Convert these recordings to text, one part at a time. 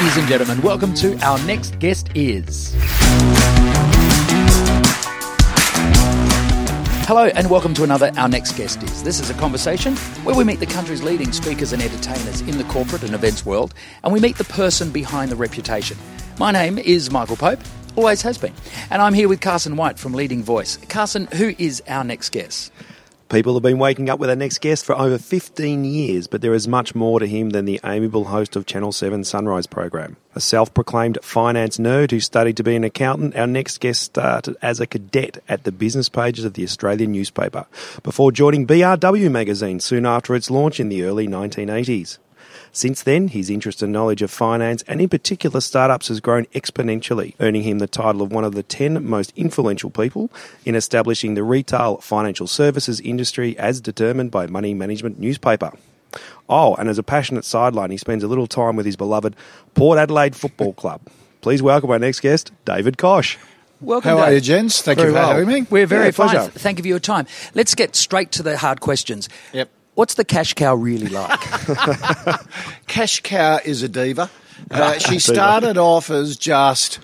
Ladies and gentlemen, welcome to our next guest is. Hello and welcome to another Our Next Guest Is. This is a conversation where we meet the country's leading speakers and entertainers in the corporate and events world and we meet the person behind the reputation. My name is Michael Pope, always has been, and I'm here with Carson White from Leading Voice. Carson, who is our next guest? People have been waking up with our next guest for over 15 years, but there is much more to him than the amiable host of Channel 7 Sunrise program. A self proclaimed finance nerd who studied to be an accountant, our next guest started as a cadet at the business pages of the Australian newspaper before joining BRW magazine soon after its launch in the early 1980s. Since then, his interest and knowledge of finance, and in particular startups, has grown exponentially, earning him the title of one of the 10 most influential people in establishing the retail financial services industry as determined by Money Management newspaper. Oh, and as a passionate sideline, he spends a little time with his beloved Port Adelaide Football Club. Please welcome our next guest, David Koch. Welcome. How are you, gents? Thank Very you for well. having me. We're very Yeah, fine. pleasure. Thank you for your time. Let's get straight to the hard questions. Yep. What's the cash cow really like? Cash Cow is a diva. Uh, she started off as just,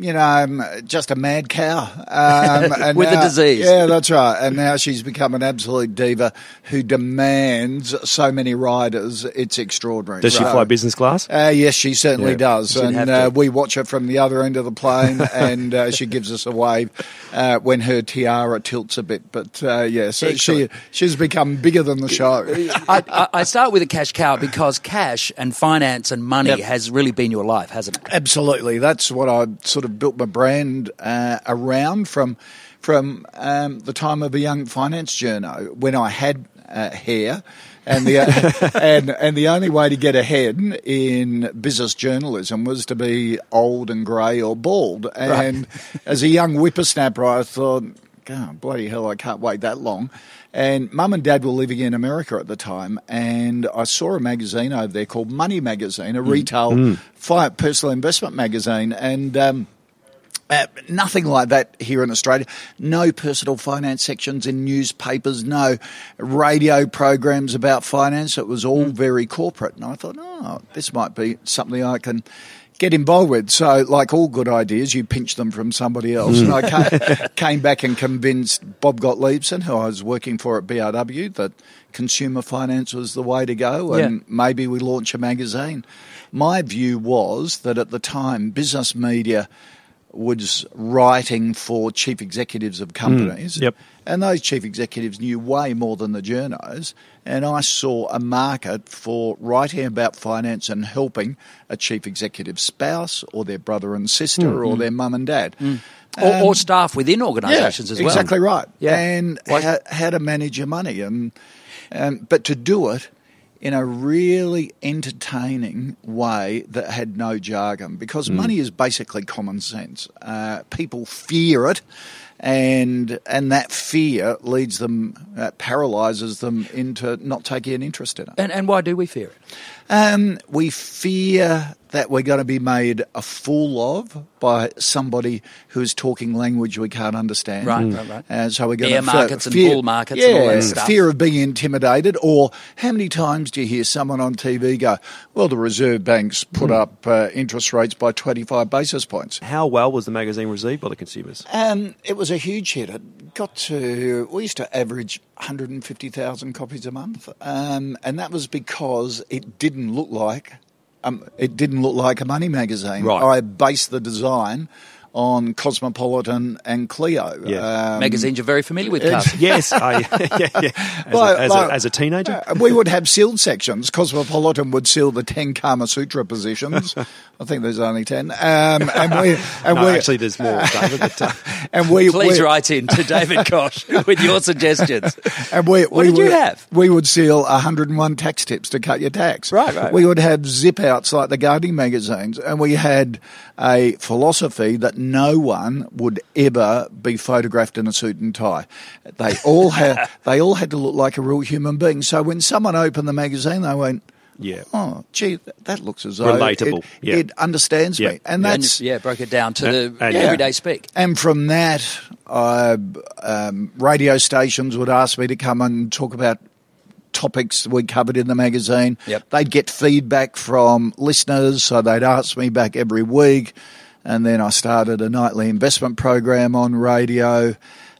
you know, um, just a mad cow. Um, and With a disease. Yeah, that's right. And now she's become an absolute diva who demands so many riders. It's extraordinary. Does she fly business class? Uh, yes, she certainly Yeah, does, and uh, we watch her from the other end of the plane, and uh, she gives us a wave uh, when her tiara tilts a bit. But uh, yeah, so she she's become bigger than the show. I, I, I start with a cash cow because cash and finance and money Yep. has really been your life, hasn't it? Absolutely, that's what I sort of built my brand uh, around from from um, the time of a young finance journo when I had uh, hair. And the and and the only way to get ahead in business journalism was to be old and grey or bald. And as a young whippersnapper, I thought, God, bloody hell, I can't wait that long. And mum and dad were living in America at the time, and I saw a magazine over there called Money Magazine, a retail fi- personal investment magazine, and. Um, uh, nothing like that here in Australia. No personal finance sections in newspapers, no radio programs about finance. It was all very corporate. And I thought, oh, this might be something I can get involved with. So, like all good ideas, you pinch them from somebody else. And I ca- came back and convinced Bob Gottliebsen, who I was working for at BRW, that consumer finance was the way to go and Yeah. maybe we launch a magazine. My view was that at the time, business media was writing for chief executives of companies. yep. And those chief executives knew way more than the journos. And I saw a market for writing about finance and helping a chief executive's spouse or their brother and sister or their mum and dad. Or, Um, or staff within organisations as well. Exactly right. Yeah. And how, how to manage your money. And, um, but to do it in a really entertaining way that had no jargon because Mm. money is basically common sense. Uh, people fear it. And and that fear leads them, uh, paralyzes them into not taking an interest in it. And, and why do we fear it? Um, we fear that we're going to be made a fool of by somebody who's talking language we can't understand. Right, right, right. And so we're going Bear to markets and fear, bull markets yeah, and all that stuff. Fear of being intimidated, or how many times do you hear someone on TV go, "Well, the Reserve Bank's put up uh, interest rates by twenty-five basis points." How well was the magazine received by the consumers? Um, it was a huge hit. It got to, we used to average 150,000 copies a month. Um, and that was because it didn't look like, um, it didn't look like a money magazine. Right. I based the design on Cosmopolitan and Cleo. Yeah. Um, Magazines you're very familiar with, it's- Carson. Yes, I, yeah, yeah. As, Like- a, as, like- a, as a teenager. Uh, we would have sealed sections. Cosmopolitan would seal the 10 Kama Sutra positions. I think there's only 10. Um, and we, and no, we, actually, there's more, David. But, uh, and we, Please we, write in to David Koch with your suggestions. And we, What we did you would, have? We would seal 101 tax tips to cut your tax. Right, right, We would have zip outs like the gardening magazines, and we had a philosophy that no one would ever be photographed in a suit and tie. They all had they all had to look like a real human being. So when someone opened the magazine, they went. yeah. Oh, gee, that, that looks as though Relatable, It, yeah. it understands Yeah. me, and And, that's yeah, broke it down to And- the and- everyday speak. and from that, I, um, radio stations would ask me to come and talk about topics we covered in the magazine. Yep. They'd get feedback from listeners, so they'd ask me back every week. And then I started a nightly investment program on radio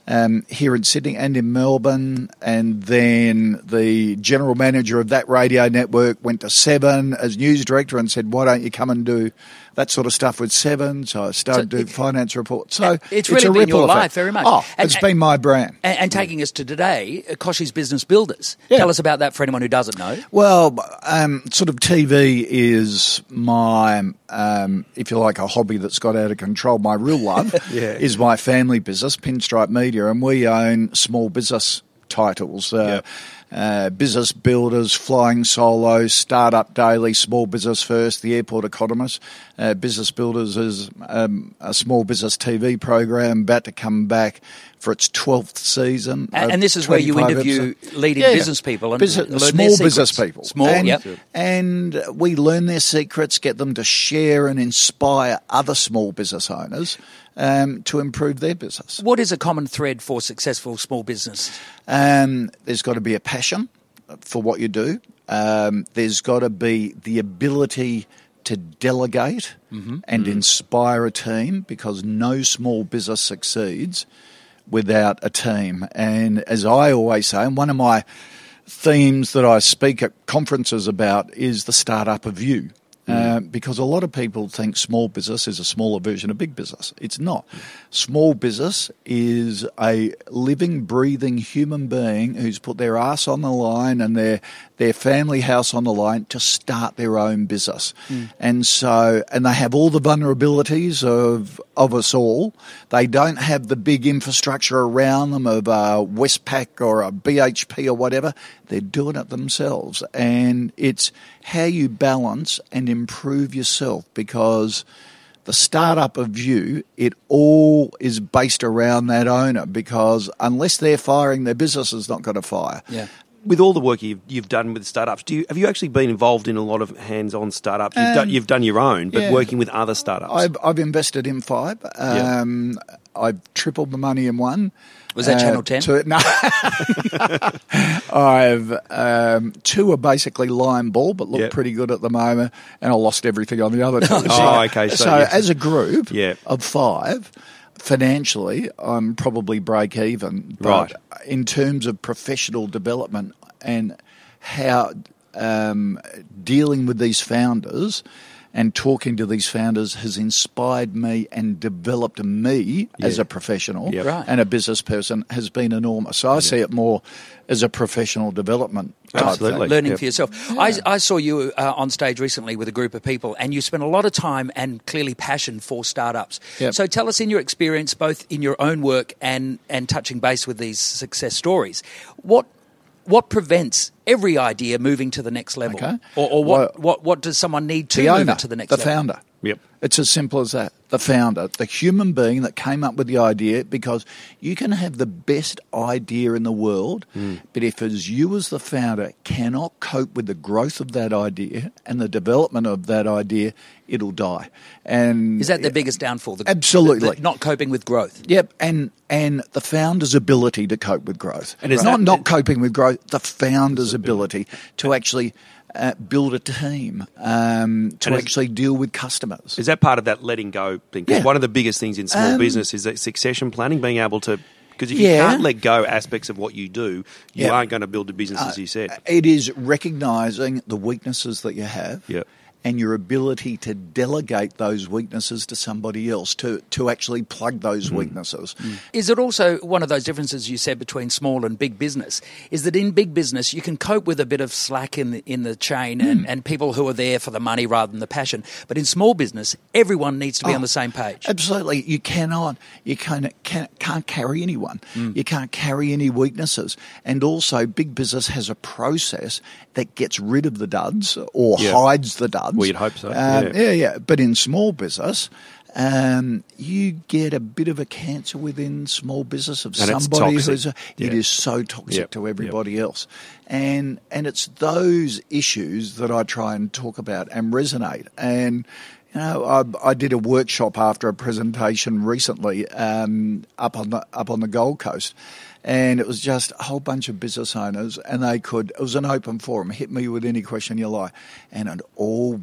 um, here in Sydney and in Melbourne. And then the general manager of that radio network went to Seven as news director and said, "Why don't you come and do that sort of stuff with Seven. So I started So doing finance reports. So It's really a been your effect. life very much. Oh, And- it's and- been my brand. And, and taking us to today, uh, Kochie's Business Builders. Yeah. Tell us about that for anyone who doesn't know. Well, um, sort of TV is my, um, if you like, a hobby that's got out of control. My real love Yeah. is my family business, Pinstripe Media, and we own small business titles. Uh, uh, business Builders, Flying Solo, Startup Daily, Small Business First, The Airport Economist. Uh, business Builders is um, a small business TV program about to come back for its 12th season. And- and this is where you interview episodes. leading business people and Business- learn small business people. Small, and, yep. and we learn their secrets, get them to share and inspire other small business owners um, to improve their business. What is a common thread for successful small business? Um, there's got to be a passion for what you do. Um, there's got to be the ability to delegate and inspire a team because no small business succeeds without a team. And as I always say, and one of my themes that I speak at conferences about is the startup of you. Uh, because a lot of people think small business is a smaller version of big business. It's not. Small business is a living, breathing human being who's put their ass on the line and their their family house on the line to start their own business. And so, and they have all the vulnerabilities of of us all. They don't have the big infrastructure around them of a Westpac or a BHP or whatever. They're doing it themselves, and it's how you balance and improve yourself because the startup of you, it all is based around that owner because unless they're firing, their business is not going to fire. Yeah. With all the work you've, you've done with startups, do you have you actually been involved in a lot of hands-on startups? You've, done, you've done your own, but yeah. working with other startups. I've, I've invested in five. Yeah. Um, I've tripled the money in one. Was that Uh, Channel 10? two- no. I've um, two are basically line ball, but look Yeah. pretty good at the moment, and I lost everything on the other two. Oh, okay, so So, yes. as a group Yeah. of five, financially, I'm probably break even. But Right. in terms of professional development and how um, dealing with these founders and talking to these founders has inspired me and developed me as a professional Yep. Right. and a business person has been enormous. So I see it more as a professional development. Absolutely. Thing. learning Yep. for yourself. I, I saw you uh, on stage recently with a group of people, and you spent a lot of time and clearly passion for startups. Yep. So tell us, in your experience, both in your own work and and touching base with these success stories, what what prevents every idea moving to the next level, Okay. or, or what, Well, what what does someone need to move owner, it to the next the level? founder. Yep. It's as simple as that. The founder, the human being that came up with the idea, because you can have the best idea in the world, Hmm. but if as you as the founder cannot cope with the growth of that idea and the development of that idea, it'll die. And Is that the biggest downfall? The, Absolutely. the- the not coping with growth. Yep, and and the founder's ability to cope with growth, And is not not coping with growth. The founder's ability to actually uh, build a team, um, to is- actually deal with customers. Is that part of that letting go thing? 'Cause Yeah. one of the biggest things in small Um, business is that succession planning, being able to. Because if you Yeah. can't let go aspects of what you do, you Yeah. aren't going to build a business, as you said. It is recognizing the weaknesses that you have. Yep. And your ability to delegate those weaknesses to somebody else to, to actually plug those Hmm. weaknesses. Is it also one of those differences you said between small and big business? Is that in big business you can cope with a bit of slack in the, in the chain Hmm. and, and people who are there for the money rather than the passion, but in small business everyone needs to be Oh, on the same page. Absolutely, you cannot, you can't, can't, can't carry anyone. Mm. You can't carry any weaknesses, and also big business has a process that gets rid of the duds or Yeah. hides the duds. Well, you'd hope so, Um, yeah. yeah, yeah. But in small business. Um, you get a bit of a cancer within small business of And somebody who's a, Yeah. is so toxic Yep, to yep. everybody else, and and it's those issues that I try and talk about and resonate. And you know, I, I did a workshop after a presentation recently um, up on the up on the Gold Coast, and it was just a whole bunch of business owners, and they could. It was an open forum. Hit me with any question you like, and it all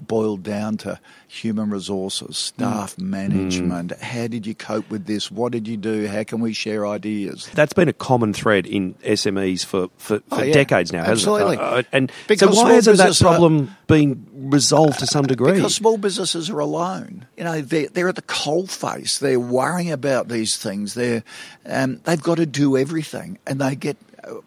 boiled down to human resources, staff Mm. management. How did you cope with this? What did you do? How can we share ideas? That's been a common thread in SMEs for, for, for Oh, yeah. decades now, hasn't Absolutely. it? Uh, and Because so why hasn't that uh, problem been resolved to some degree? Because small businesses are alone. You know, they're, they're at the coal face. They're worrying about these things. They're, um, they've got to do everything, and they get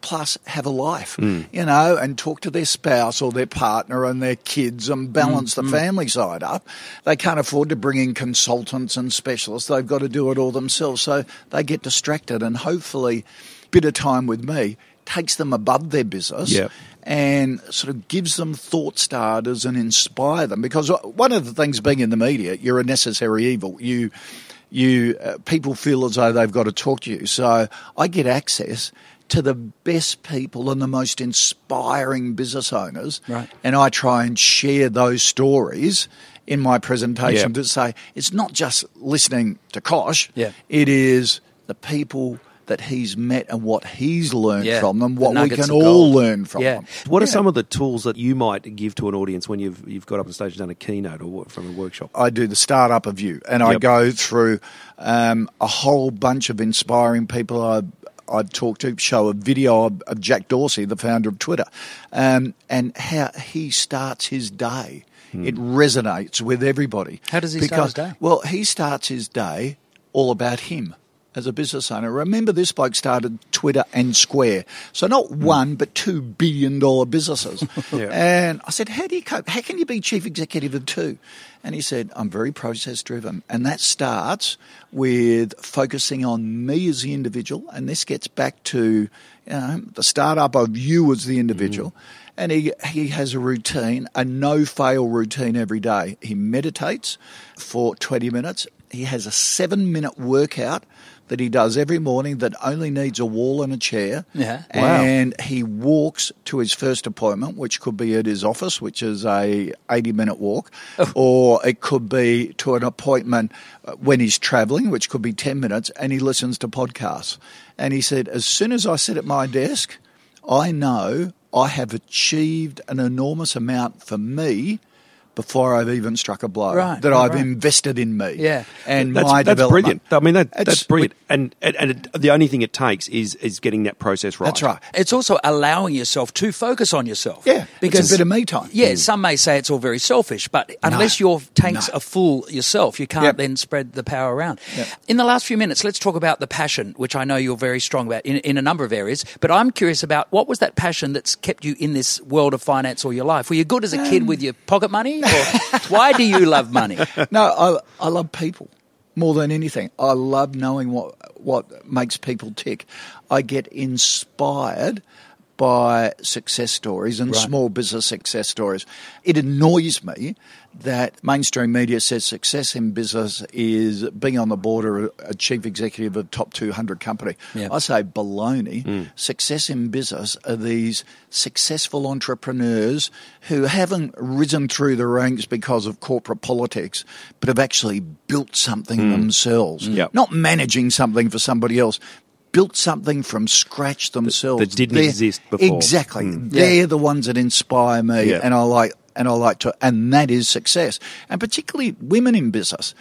plus have a life. Hmm. You know, and talk to their spouse or their partner and their kids and balance hmm. the hmm. family side up. They can't afford to bring in consultants and specialists. They've got to do it all themselves. So they get distracted, and hopefully, a bit of time with me takes them above their business Yep. And sort of gives them thought starters and inspire them. Because one of the things being in the media, you're a necessary evil. You, you, uh, people feel as though they've got to talk to you. So I get access to the best people and the most inspiring business owners, Right. and I try and share those stories in my presentation Yeah. to say it's not just listening to Koch. Yeah. It is the people that he's met and what he's learned Yeah. from them, The what we can all learn from Yeah. them. What are some of the tools that you might give to an audience when you've you've got up on stage and done a keynote or what- from a workshop? I do the startup of you, and I go through um, a whole bunch of inspiring people I I talk to, show a video of, of Jack Dorsey, the founder of Twitter, um, and how he starts his day. It resonates with everybody. How does he start his day? Well, he starts his day all about him. As a business owner, remember this bloke started Twitter and Square, so not hmm. one but two billion dollar businesses. Yeah. And I said, How do you cope? How can you be chief executive of two? And he said, I'm very process driven. And that starts with focusing on me as the individual. And this gets back to you know, the startup of you as the individual. Hmm. And he, he has a routine, a no fail routine every day. He meditates for 20 minutes. He has a seven minute workout that he does every morning that only needs a wall and a chair. Yeah. Wow. And he walks to his first appointment, which could be at his office, which is a 80 minute walk, or it could be to an appointment uh, when he's traveling, which could be 10 minutes, and he listens to podcasts. And he said, as soon as I sit at my desk, I know I have achieved an enormous amount for me before I've even struck a blow. Right, that right, I've right. invested in me. Yeah. And That's, my that's development. brilliant. I mean, that, that's brilliant. And, and, and it, the only thing it takes is, is getting that process right. That's right. It's also allowing yourself to focus on yourself. Yeah, it's a bit of me time. Yeah, Mm. some may say it's all very selfish, but unless your tanks No. are full yourself, you can't Yep. then spread the power around. Yep. In the last few minutes, let's talk about the passion, which I know you're very strong about in, in a number of areas. But I'm curious about what was that passion that's kept you in this world of finance all your life? Were you good as a Um. kid with your pocket money? Why do you love money? no, I, I love people more than anything. I love knowing what what makes people tick. I get inspired by success stories and Right. small business success stories. It annoys me that mainstream media says success in business is being on the board of a chief executive of a top 200 company. Yeah. I say baloney. Mm. Success in business are these successful entrepreneurs who haven't risen through the ranks because of corporate politics, but have actually built something mm. themselves. Yep. Not managing something for somebody else. Built something from scratch themselves. that didn't They're- exist before. Exactly. Mm. Yeah. They're the ones that inspire me, Yeah. and I like and I like to, and that is success, and particularly women in business.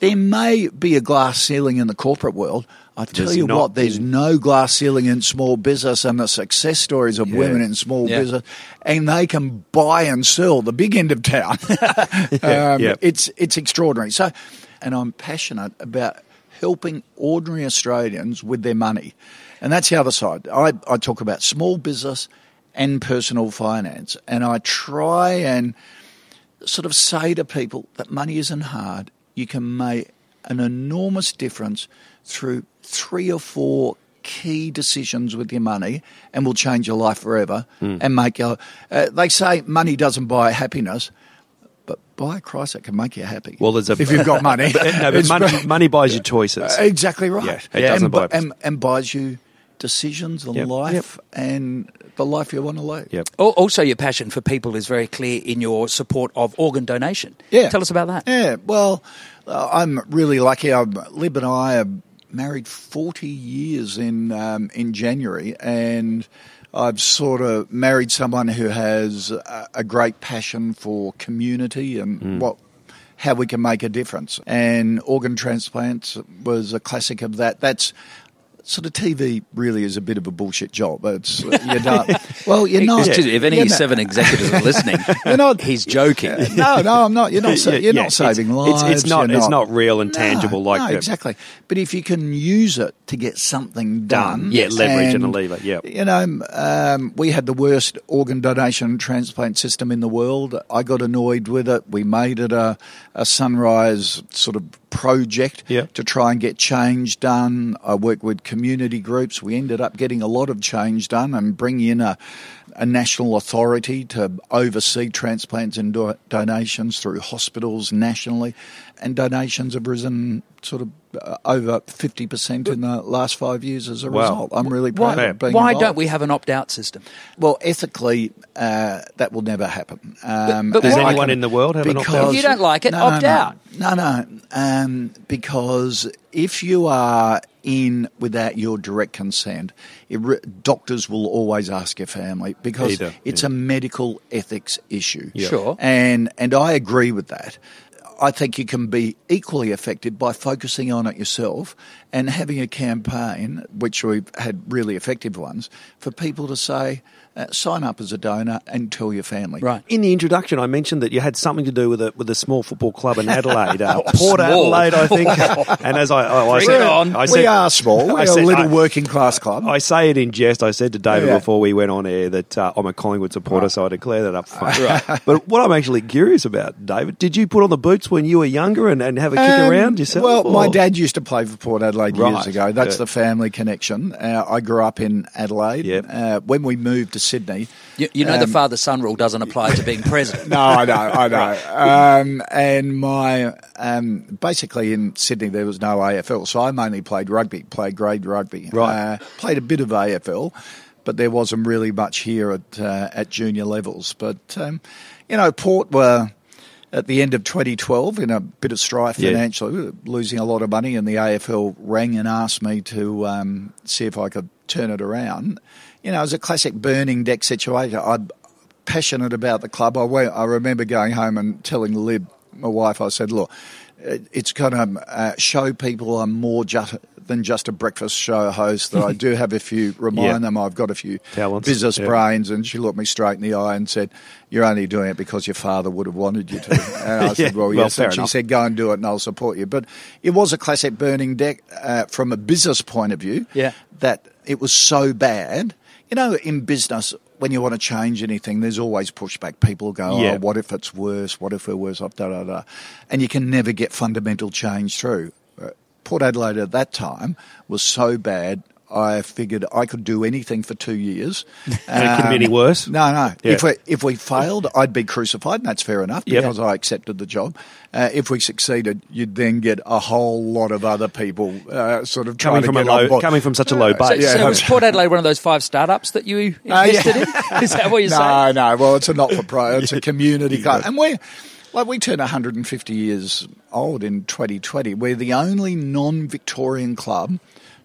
There may be a glass ceiling in the corporate world. I tell There's you what, there's in- no glass ceiling in small business, and the success stories of Yeah. women in small Yeah. business, and they can buy and sell the big end of town. um, yeah. It's it's extraordinary. So, and I'm passionate about helping ordinary Australians with their money, and that's the other side. I, I talk about small business and personal finance, and I try and sort of say to people that money isn't hard. You can make an enormous difference through three or four key decisions with your money and will change your life forever and make your. Uh, they say money doesn't buy happiness. But by Christ, it can make you happy. Well, there's a- if you've got money. no, but money, money buys you choices. Exactly right. Yeah, it doesn't and, buy- and, and buys you decisions and Yep, life and the life you want to lead. Yep. Also, your passion for people is very clear in your support of organ donation. Yeah. Tell us about that. Yeah, well, uh, I'm really lucky. I'm, Lib and I are married 40 years in um, in January, and I've sort of married someone who has a, a great passion for community and what how we can make a difference. And organ transplants was a classic of that. That's sort of TV really is a bit of a bullshit job. It's you don't, well, you're not. Me, if any you're not- seven executives are listening, You're not- he's joking. no, no, I'm not. You're not. sa- You're yeah, not saving it's- it's- lives. it's not- you're it's not real and No, tangible like no, that. exactly. But if you can use it to get something done, Yeah, leverage and a lever, yeah. You know, um, we had the worst organ donation and transplant system in the world. I got annoyed with it. We made it a, a sunrise sort of project Yeah. to try and get change done. I worked with community groups. We ended up getting a lot of change done and bring in a, a national authority to oversee transplants and do- donations through hospitals nationally. And donations have risen sort of uh, over 50% in the last five years as a Wow. result. I'm really Why, proud of being why involved. don't we have an opt-out system? Well, ethically, uh, that will never happen. Um, but Does why- anyone in the world have an because- opt-out? If you don't like it, no, opt no, out. No, no, um, because if you are in without your direct consent, it re- doctors will always ask your family because Either, it's yeah. a medical ethics issue. Yeah. Sure. and and I agree with that. I think you can be equally affected by focusing on it yourself and having a campaign, which we've had really effective ones, for people to say, uh, sign up as a donor and tell your family. Right. In the introduction, I mentioned that you had something to do with a with a small football club in Adelaide, uh, Port Small. Adelaide, I think. and as I, I, I said. I we are small. We're I a said- little I- working class club. I say it in jest. I said to David Yeah. before we went on air that uh, I'm a Collingwood supporter, so I declare that up front. But what I'm actually curious about, David, did you put on the boots when you were younger and, and have a kick Um, around yourself? Well, my dad used to play for Port Adelaide years ago. That's yeah. the family connection. Uh, I grew up in Adelaide. Yep. Uh, when we moved to Sydney, You, you know the Um, father-son rule doesn't apply to being president. no, I know, I know. Um, and my um, basically in Sydney there was no AFL, so I mainly played rugby, played grade rugby. Right. Uh, played a bit of AFL, but there wasn't really much here at uh, at junior levels. But um, you know, Port were. At the end of 2012, in a bit of strife Yeah. financially, losing a lot of money, and the AFL rang and asked me to um, see if I could turn it around. You know, it was a classic burning deck situation. I'm passionate about the club. I, went, I remember going home and telling Lib, my wife, I said, look, it- it's going to uh, show people I'm more just than just a breakfast show host. That I do have a few. Remind Yeah. them I've got a few Talents, business yeah. brains. And she looked me straight in the eye and said, "You're only doing it because your father would have wanted you to." And I said, Yeah, "Well, well, yes." fair and she enough. said, "Go and do it, and I'll support you." But it was a classic burning deck uh, from a business point of view. Yeah. that it was so bad. You know, in business, when you want to change anything, there's always pushback. People go, Yeah. "Oh, what if it's worse? What if we're worse off?" Da da da, and you can never get fundamental change through. Uh, Port Adelaide at that time was so bad. I figured I could do anything for two years. And it couldn't be any worse? No, no. Yeah. If we if we failed, I'd be crucified, and that's fair enough Yep. because I accepted the job. Uh, if we succeeded, you'd then get a whole lot of other people uh, sort of coming trying from to a get on low, board. coming from such a low So, base. Yeah. so was Port Adelaide one of those five startups that you Uh, invested yeah. in? Is that what you're no, saying? no. Well, it's a not for profit. It's a community club, and we're like we turn 150 years old in 2020. We're the only non-Victorian club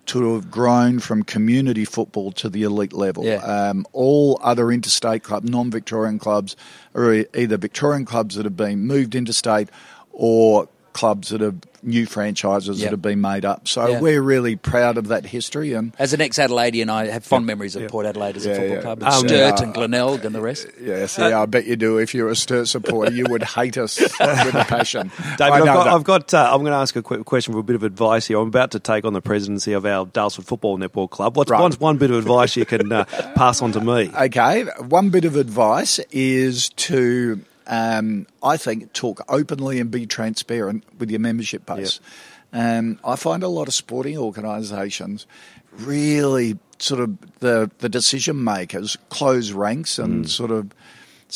to have grown from community football to the elite level. Yeah. Um, all other interstate club, non-Victorian clubs, are either Victorian clubs that have been moved interstate or clubs that have new franchises Yep. that have been made up. So Yeah. we're really proud of that history and. As an ex-Adelaidean, I have fond memories of Port Adelaide as a football yeah. club, and Um, Sturt yeah. and Glenelg and the rest. Yes, yeah, I bet you do. If you're a Sturt supporter, you would hate us with a passion. David, I I've got. I've got uh, I'm going to ask a quick question for a bit of advice here. I'm about to take on the presidency of our Daylesford Football Netball Club. What's Right. one, one bit of advice you can uh, pass on to me? Okay, one bit of advice is to, um, I think, talk openly and be transparent with your membership base. Um, I find a lot of sporting organisations really sort of the the decision makers close ranks and sort of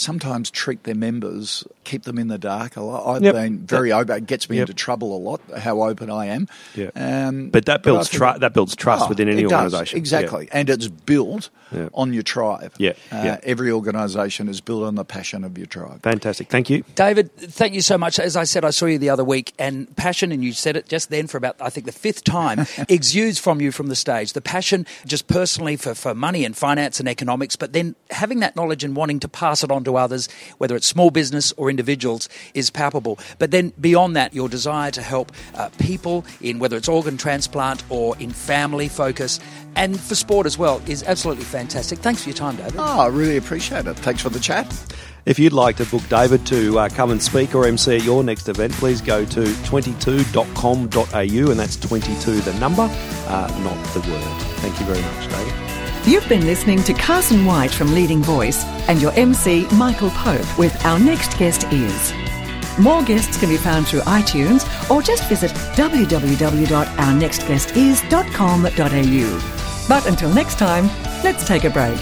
sometimes treat their members, keep them in the dark a lot. I've Yep. been very open. It gets me Yep. into trouble a lot. How open I am. Yeah. Um, But that builds I think- tru- that builds trust Oh, within any it does, organisation. Exactly, and it's built Yeah. on your tribe. Yeah, Uh, yeah. Every organisation is built on the passion of your tribe. Fantastic. Thank you. David, thank you so much. As I said, I saw you the other week, and passion, and you said it just then for about, I think, the fifth time, exudes from you from the stage. The passion, just personally, for, for money and finance and economics, but then having that knowledge and wanting to pass it on to others, whether it's small business or individuals, is palpable. But then beyond that, your desire to help uh, people in whether it's organ transplant or in family focus, and for sport as well, is absolutely fantastic. Thanks for your time, David. Oh, I really appreciate it. Thanks for the chat. If you'd like to book David to uh, come and speak or MC at your next event, please go to 22.com.au and that's 22 the number, uh, not the word. Thank you very much, David. You've been listening to Carson White from Leading Voice and your MC, Michael Pope, with Our Next Guest Is. More guests can be found through iTunes or just visit www.ournextguestis.com.au. But until next time, let's take a break.